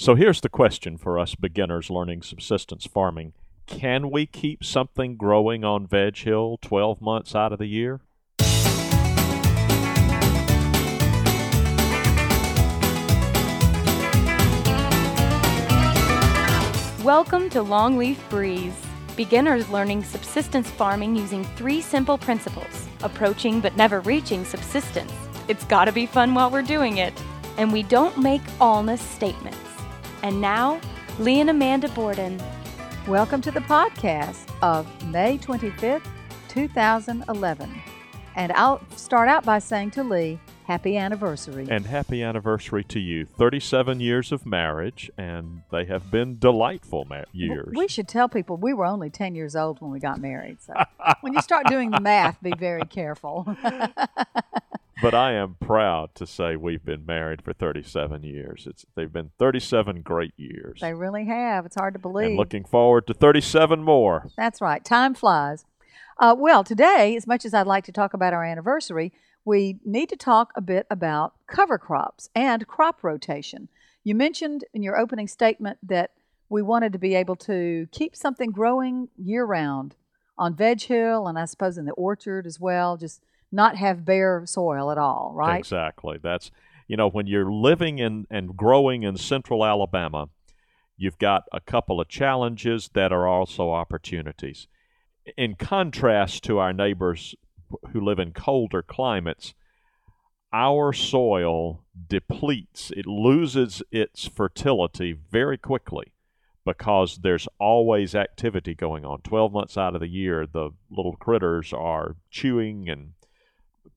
So here's the question for us beginners learning subsistence farming. Can we keep something growing on Veg Hill 12 months out of the year? Welcome to Longleaf Breeze. Beginners learning subsistence farming using three simple principles approaching but never reaching subsistence. It's gotta be fun while we're doing it. And we don't make allness statements. And now, Lee and Amanda Borden. Welcome to the podcast of May 25th, 2011. And I'll start out by saying to Lee, happy anniversary. And happy anniversary to you. 37 years of marriage, and they have been delightful ma- years. We should tell people we were only 10 years old when we got married. So when you start doing the math, be very careful. but I am proud to say we've been married for 37 years. It's they've been 37 great years. They really have. It's hard to believe. And looking forward to 37 more. That's right. Time flies. Uh, well, today, as much as I'd like to talk about our anniversary, we need to talk a bit about cover crops and crop rotation. You mentioned in your opening statement that we wanted to be able to keep something growing year round on Veg Hill and I suppose in the orchard as well, just not have bare soil at all, right? Exactly. That's you know when you're living in and growing in central Alabama, you've got a couple of challenges that are also opportunities. In contrast to our neighbors who live in colder climates, our soil depletes. It loses its fertility very quickly because there's always activity going on. 12 months out of the year, the little critters are chewing and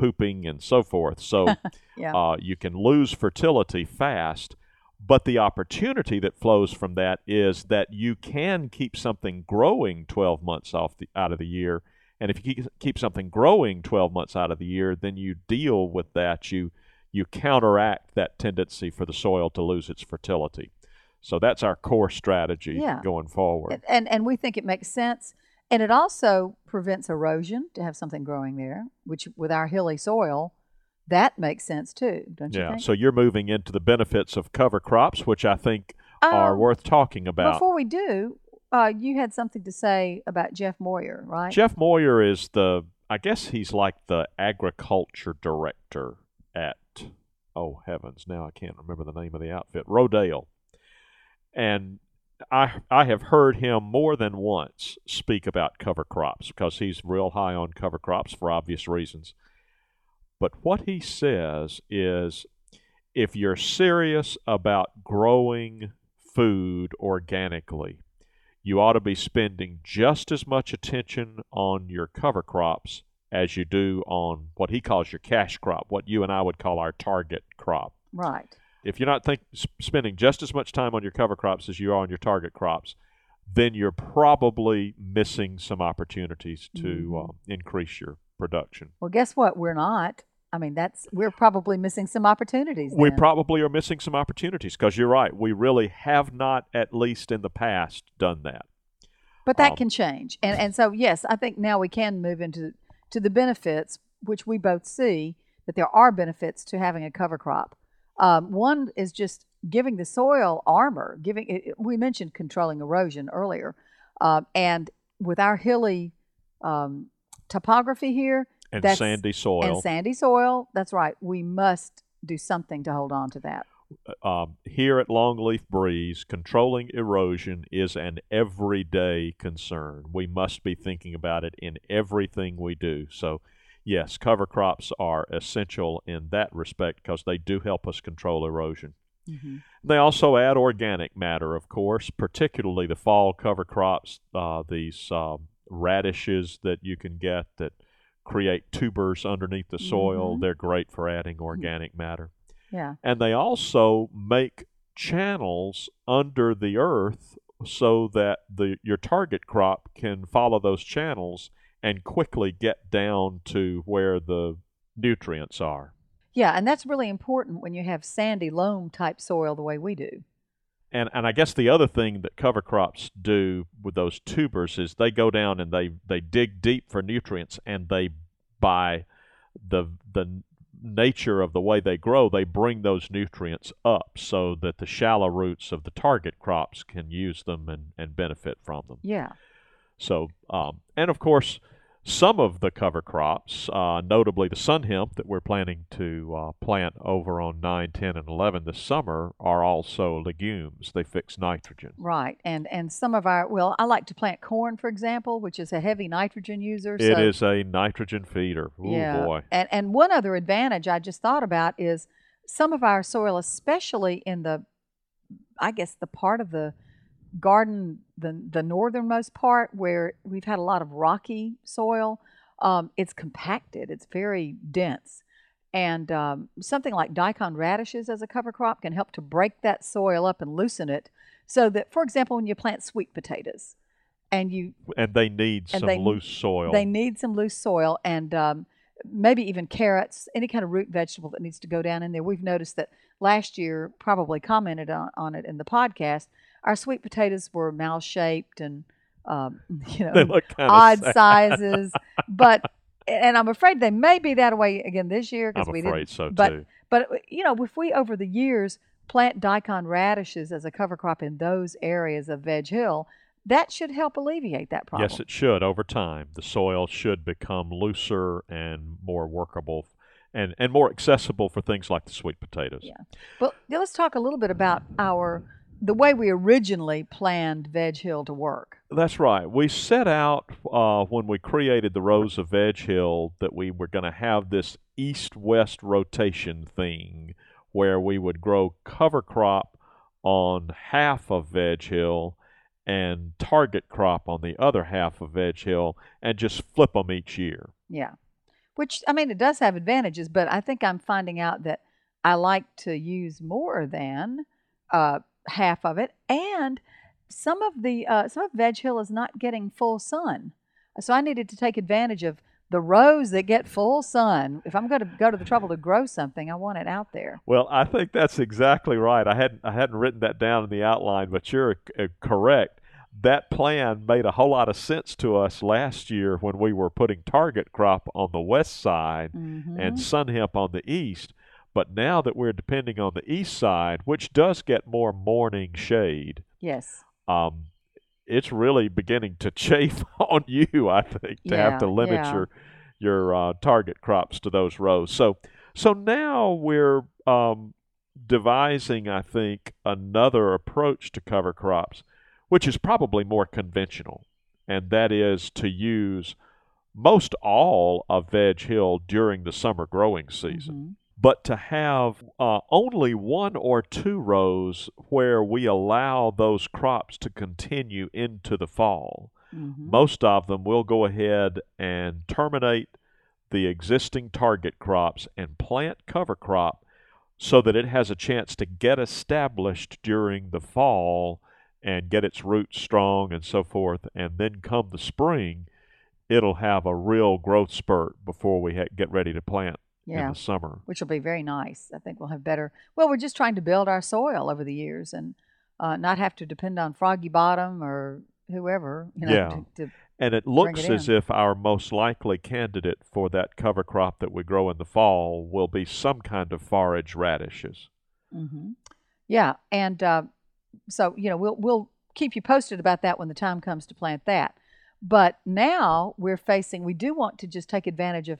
pooping and so forth. So yeah. uh, you can lose fertility fast. But the opportunity that flows from that is that you can keep something growing 12 months off the, out of the year. And if you keep, keep something growing 12 months out of the year, then you deal with that. You, you counteract that tendency for the soil to lose its fertility. So that's our core strategy yeah. going forward. And, and we think it makes sense. And it also prevents erosion to have something growing there, which with our hilly soil, that makes sense too, don't you yeah, think? so you're moving into the benefits of cover crops, which I think um, are worth talking about. Before we do, uh, you had something to say about Jeff Moyer, right? Jeff Moyer is the, I guess he's like the agriculture director at, oh heavens, now I can't remember the name of the outfit, Rodale. And I I have heard him more than once speak about cover crops because he's real high on cover crops for obvious reasons. But what he says is if you're serious about growing food organically, you ought to be spending just as much attention on your cover crops as you do on what he calls your cash crop, what you and I would call our target crop. Right if you're not think, spending just as much time on your cover crops as you are on your target crops, then you're probably missing some opportunities to mm-hmm. uh, increase your production. Well, guess what? We're not. I mean, that's we're probably missing some opportunities. Then. We probably are missing some opportunities because you're right. We really have not, at least in the past, done that. But that um, can change, and and so yes, I think now we can move into to the benefits, which we both see that there are benefits to having a cover crop. Um, one is just giving the soil armor. Giving it, we mentioned controlling erosion earlier, uh, and with our hilly um, topography here and sandy soil and sandy soil, that's right. We must do something to hold on to that. Uh, um, here at Longleaf Breeze, controlling erosion is an everyday concern. We must be thinking about it in everything we do. So yes, cover crops are essential in that respect because they do help us control erosion. Mm-hmm. They also add organic matter, of course, particularly the fall cover crops, uh, these uh, radishes that you can get that create tubers underneath the soil. Mm-hmm. They're great for adding mm. organic matter. Yeah. And they also make channels under the earth so that the your target crop can follow those channels and quickly get down to where the nutrients are. Yeah, and that's really important when you have sandy loam type soil the way we do. And and I guess the other thing that cover crops do with those tubers is they go down and they, they dig deep for nutrients and they by the the nature of the way they grow, they bring those nutrients up so that the shallow roots of the target crops can use them and, and benefit from them. Yeah. So, um, and of course, some of the cover crops, uh, notably the sun hemp that we're planning to uh, plant over on 9, 10, and 11 this summer, are also legumes. They fix nitrogen. Right. And and some of our well, I like to plant corn, for example, which is a heavy nitrogen user. It so, is a nitrogen feeder. Ooh, yeah. boy. And and one other advantage I just thought about is some of our soil, especially in the I guess the part of the garden, the the northernmost part where we've had a lot of rocky soil, um, it's compacted. It's very dense. And um, something like daikon radishes as a cover crop can help to break that soil up and loosen it so that, for example, when you plant sweet potatoes and you And they need And some they- loose soil. they need some loose soil and um, maybe even carrots, any kind of root vegetable that needs to go down in there. We've noticed that last year, probably commented on, on it in the podcast, our sweet potatoes were mouse shaped and, um, you know, they look kind of odd sizes. But, and I'm afraid they may be that way again this year because I'm we didn't. so but- too. But, you know, if we over the years plant daikon radishes as a cover crop in those areas of Veg Hill, that should help alleviate that problem. Yes, it should over time. The soil should become looser and more workable and, and more accessible for things like the sweet potatoes. Yeah. Well, let's talk a little bit about our the way we originally planned Veg Hill to work. That's right. We set out uh, when we created the Rows of Veg Hill that we were going to have this east west rotation thing where we would grow cover crop on half of Veg Hill and target crop on the other half of Veg Hill and just flip them each year. Yeah. Which I mean it does have advantages, but I think I'm finding out that I like to use more than uh, half of it, and some of the uh, some of Veg Hill is not getting full sun, so I needed to take advantage of the rows that get full sun. If I'm going to go to the trouble to grow something, I want it out there. Well, I think that's exactly right. I hadn't I hadn't written that down in the outline, but you're uh, correct. That plan made a whole lot of sense to us last year when we were putting target crop on the west side Mhm. and sun hemp on the east. But now that we're depending on the east side, which does get more morning shade, yes, um, it's really beginning to chafe on you. I think to have to limit yeah. your your uh, target crops to those rows. So so now we're um, devising, I think, another approach to cover crops, which is probably more conventional, and that is to use most all of Veg Hill during the summer growing season Mhm. But to have uh, only one or two rows where we allow those crops to continue into the fall. Mhm. Most of them will go ahead and terminate the existing target crops and plant cover crop so that it has a chance to get established during the fall and get its roots strong and so forth. And then come the spring, it'll have a real growth spurt before we ha- get ready to plant in yeah. the summer. which will be very nice. I think we'll have better. Well, we're just trying to build our soil over the years and uh, not have to depend on Froggy Bottom or whoever. You know, Yeah. to, to, And it looks it as if our most likely candidate for that cover crop that we grow in the fall will be some kind of forage radishes. Mm-hmm. Yeah, and uh, so you know we'll we'll keep you posted about that when the time comes to plant that. But now we're facing. We do want to just take advantage of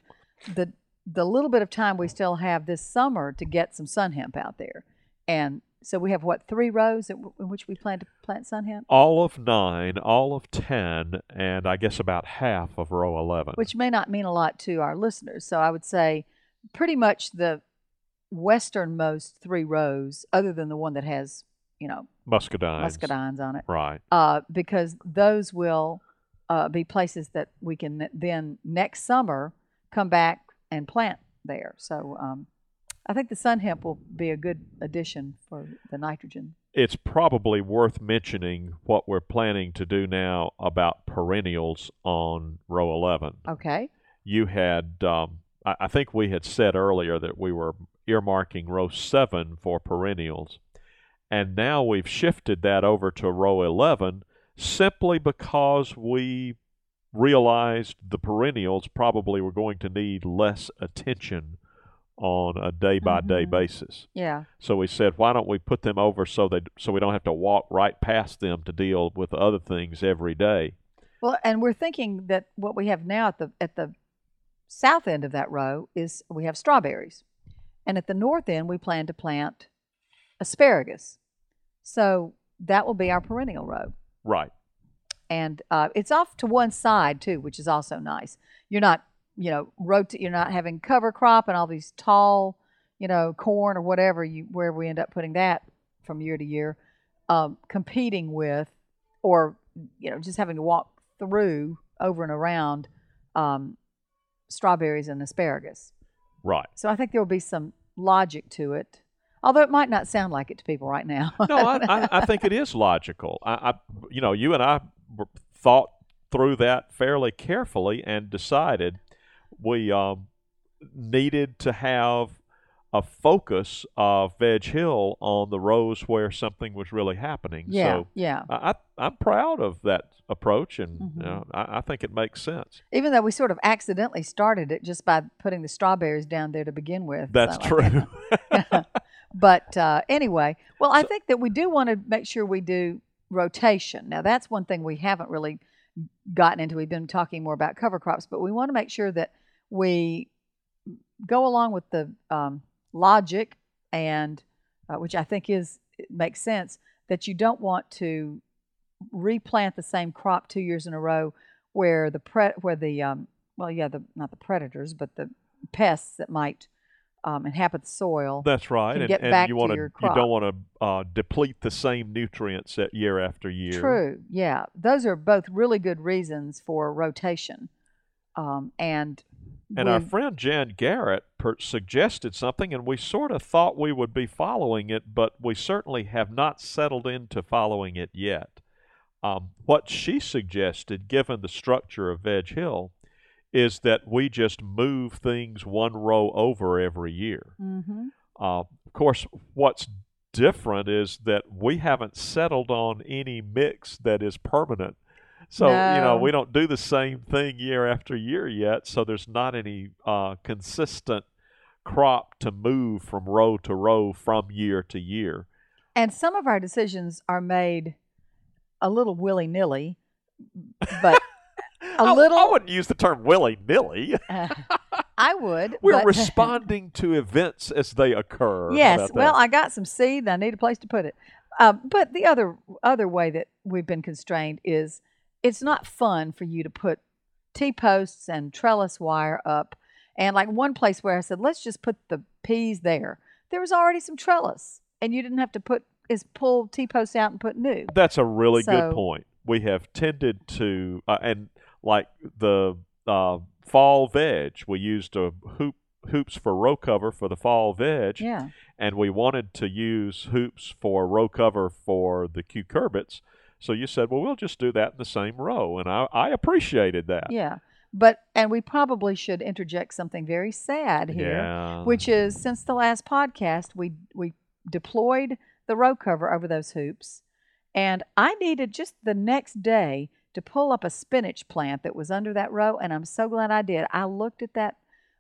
the the little bit of time we still have this summer to get some sun hemp out there, and so we have what three rows in, in which we plan to plant sun hemp. All of nine, all of ten, and I guess about half of row 11. which may not mean a lot to our listeners. So I would say pretty much the westernmost three rows, other than the one that has, you know, muscadines. muscadines on it, Right. uh, because those will uh, be places that we can then next summer come back and plant there. So um, I think the sun hemp will be a good addition for the nitrogen. It's probably worth mentioning what we're planning to do now about perennials on row 11. Okay. you had um, I, I think we had said earlier that we were earmarking row seven for perennials and now we've shifted that over to row 11 simply because we realized the perennials probably were going to need less attention on a day by day basis. Yeah. So we said, why don't we put them over so they so we don't have to walk right past them to deal with other things every day. Well, and we're thinking that what we have now at the at the south end of that row is we have strawberries, and at the north end we plan to plant asparagus. So that will be our perennial row, Right. And uh, it's off to one side too, which is also nice. You're not, you know. You're not having cover crop and all these tall, you know, corn or whatever you where we end up putting that from year to year, um, competing with, or you know, just having to walk through over and around um, strawberries and asparagus. Right. So I think there will be some logic to it, although it might not sound like it to people right now. No, I, I, I think it is logical. I, I, you know, you and I thought through that fairly carefully and decided we um, needed to have a focus of Veg Hill on the rows where something was really happening. yeah, So yeah. I, I'm proud of that approach, and Mhm. you know, I, I think it makes sense. Even though we sort of accidentally started it just by putting the strawberries down there to begin with. That's so I- true. but uh, anyway, well, I think that we do want to make sure we do rotation. Now, that's one thing we haven't really gotten into. We've been talking more about cover crops, but we want to make sure that we go along with the um, logic and uh, which I think is makes sense that you don't want to replant the same crop two years in a row where the pre- where the um, well yeah the not the predators but the pests that might um, inhabit the soil That's right, and, get and back you to want your you don't want to uh, deplete the same nutrients at year after year. True. Yeah, those are both really good reasons for rotation. Um, and And our friend Jan Garrett per- suggested something, and we sort of thought we would be following it, but we certainly have not settled into following it yet. Um, what she suggested, given the structure of Veg Hill, is that we just move things one row over every year. Mhm. Uh, of course, what's different is that we haven't settled on any mix that is permanent. So, you know, we don't do the same thing year after year yet. So there's not any uh, consistent crop to move from row to row from year to year. and some of our decisions are made a little willy nilly, but a I- little. I wouldn't use the term willy nilly. uh, I would. We're but- responding to events as they occur. Yes. Well? I got some seed. and I need a place to put it. Um, but the other other way that we've been constrained is it's not fun for you to put T posts and trellis wire up. And like one place where I said, let's just put the peas there. There was already some trellis, and you didn't have to put is pull T posts out and put new. That's a really So- good point. We have tended to, uh, and like the uh, fall veg, we used a hoop hoops for row cover for the fall veg, Yeah. and we wanted to use hoops for row cover for the cucurbits. So you said, well, we'll just do that in the same row, and I, I appreciated that. Yeah. But and we probably should interject something very sad here. Yeah. which is since the last podcast we we deployed the row cover over those hoops and i needed just the next day to pull up a spinach plant that was under that row and i'm so glad i did i looked at that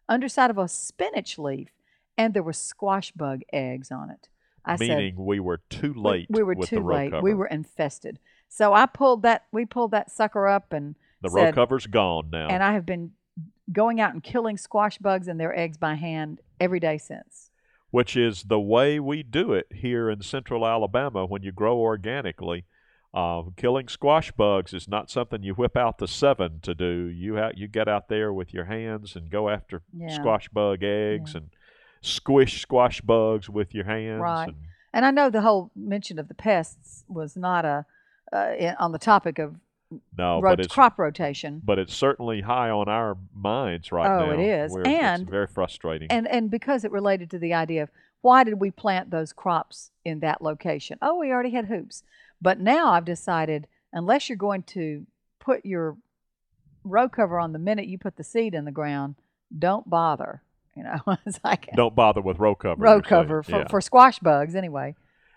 underside of a spinach leaf and there were squash bug eggs on it i meaning said we were too late. we were with too the row late Cover. we were too late. We were infested so i pulled that we pulled that sucker up and the row cover's gone now. and i have been going out and killing squash bugs and their eggs by hand every day since which is the way we do it here in central Alabama when you grow organically. Uh, killing squash bugs is not something you whip out the Sevin to do. You ha- you get out there with your hands and go after Yeah. squash bug eggs Yeah. and squish squash bugs with your hands. Right. and- And I know the whole mention of the pests was not a uh, in- on the topic of no, ro- but crop rotation, but it's certainly high on our minds right Oh, now. it is. And- very frustrating. and and because it related to the idea of why did we plant those crops in that location? Oh, we already had hoops, but now I've decided unless you're going to put your row cover on the minute you put the seed in the ground, don't bother. You know, it's like Don't bother with row cover. row cover for, Yeah. for squash bugs anyway.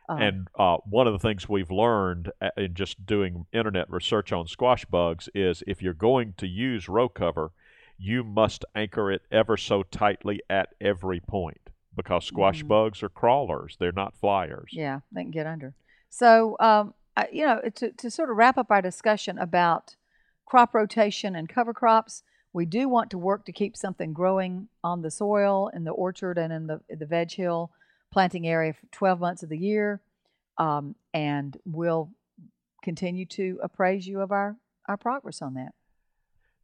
Um, And uh, one of the things we've learned in just doing internet research on squash bugs is if you're going to use row cover, you must anchor it ever so tightly at every point because squash Mhm. bugs are crawlers; they're not flyers. Yeah, they can get under. So, um, I, you know, to, to sort of wrap up our discussion about crop rotation and cover crops, we do want to work to keep something growing on the soil, in the orchard, and in the the veg hill planting area for 12 months of the year, um, and we'll continue to appraise you of our our progress on that.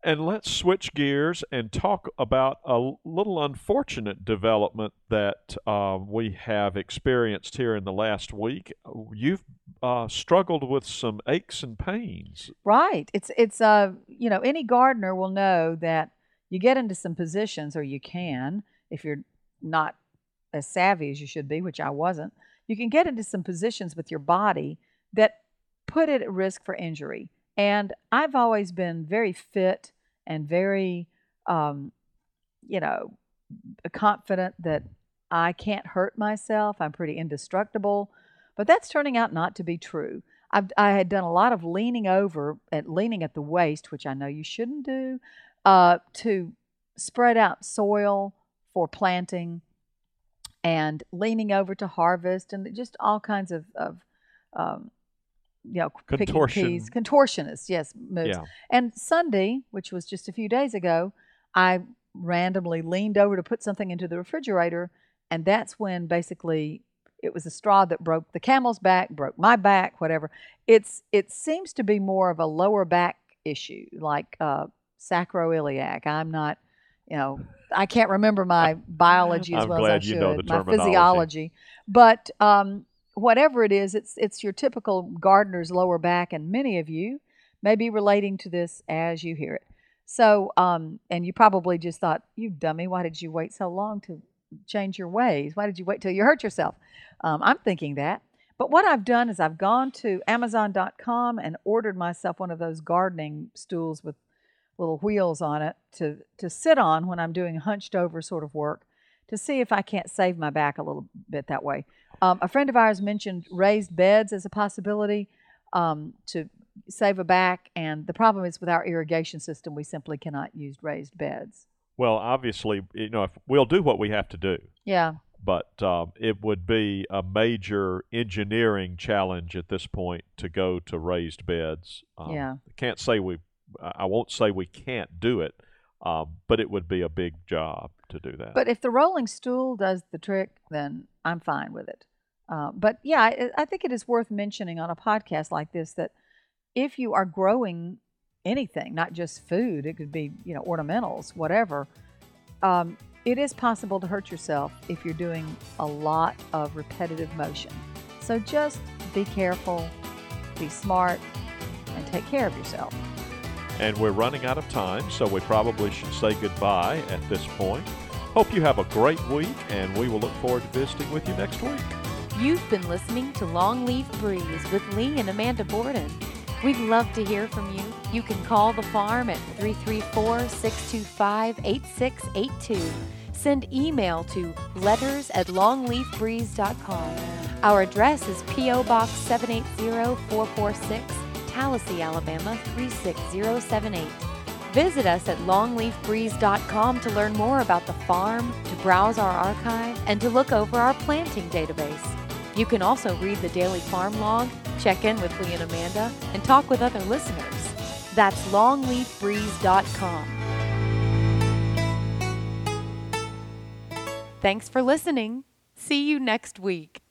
And let's switch gears and talk about a little unfortunate development that uh, we have experienced here in the last week. You've uh, struggled with some aches and pains. Right. It's it's uh you know any gardener will know that you get into some positions or you can if you're not as savvy as you should be, which I wasn't. You can get into some positions with your body that put it at risk for injury. And I've always been very fit and very um you know confident that I can't hurt myself. I'm pretty indestructible. But that's turning out not to be true. I've, I had done a lot of leaning over at leaning at the waist, which I know you shouldn't do, uh, to spread out soil for planting, and leaning over to harvest, and just all kinds of, of um, you know, picking Contortion. peas, contortionists, yes, moves. Yeah. And Sunday, which was just a few days ago, I randomly leaned over to put something into the refrigerator, and that's when basically it was a straw that broke the camel's back, broke my back, whatever. It's it seems to be more of a lower back issue, like uh, sacroiliac. I'm not, you know, I can't remember my biology as I'm well as I you should, know the my physiology. But um, whatever it is, it's it's your typical gardener's lower back, and many of you may be relating to this as you hear it. So, um, and you probably just thought, you dummy, why did you wait so long to change your ways? Why did you wait till you hurt yourself? Um, I'm thinking that. But what I've done is I've gone to Amazon.com and ordered myself one of those gardening stools with little wheels on it to, to sit on when I'm doing hunched over sort of work to see if I can't save my back a little bit that way. Um, a friend of ours mentioned raised beds as a possibility um, to save a back, and the problem is with our irrigation system, we simply cannot use raised beds. Well, obviously, you know, if we'll do what we have to do, Yeah, but um, it would be a major engineering challenge at this point to go to raised beds. Um, Yeah. Can't say we, I won't say we can't do it, um, but it would be a big job to do that. but if the rolling stool does the trick, then I'm fine with it. Uh, but yeah, I, I think it is worth mentioning on a podcast like this that if you are growing anything, not just food, it could be you know ornamentals, whatever. Um, it is possible to hurt yourself if you're doing a lot of repetitive motion. So just be careful, be smart, and take care of yourself. And we're running out of time, so we probably should say goodbye at this point. Hope you have a great week, and we will look forward to visiting with you next week. You've been listening to Longleaf Breeze with Lee and Amanda Borden. We'd love to hear from you. You can call the farm at 334 625 8682. Send email to letters at longleafbreeze.com. Our address is P.O. Box 780446, Tallassee, Alabama 36078. Visit us at longleafbreeze.com to learn more about the farm, to browse our archive, and to look over our planting database. You can also read the daily farm log, check in with Lee and Amanda, and talk with other listeners. That's longleafbreeze.com. Thanks for listening. See you next week.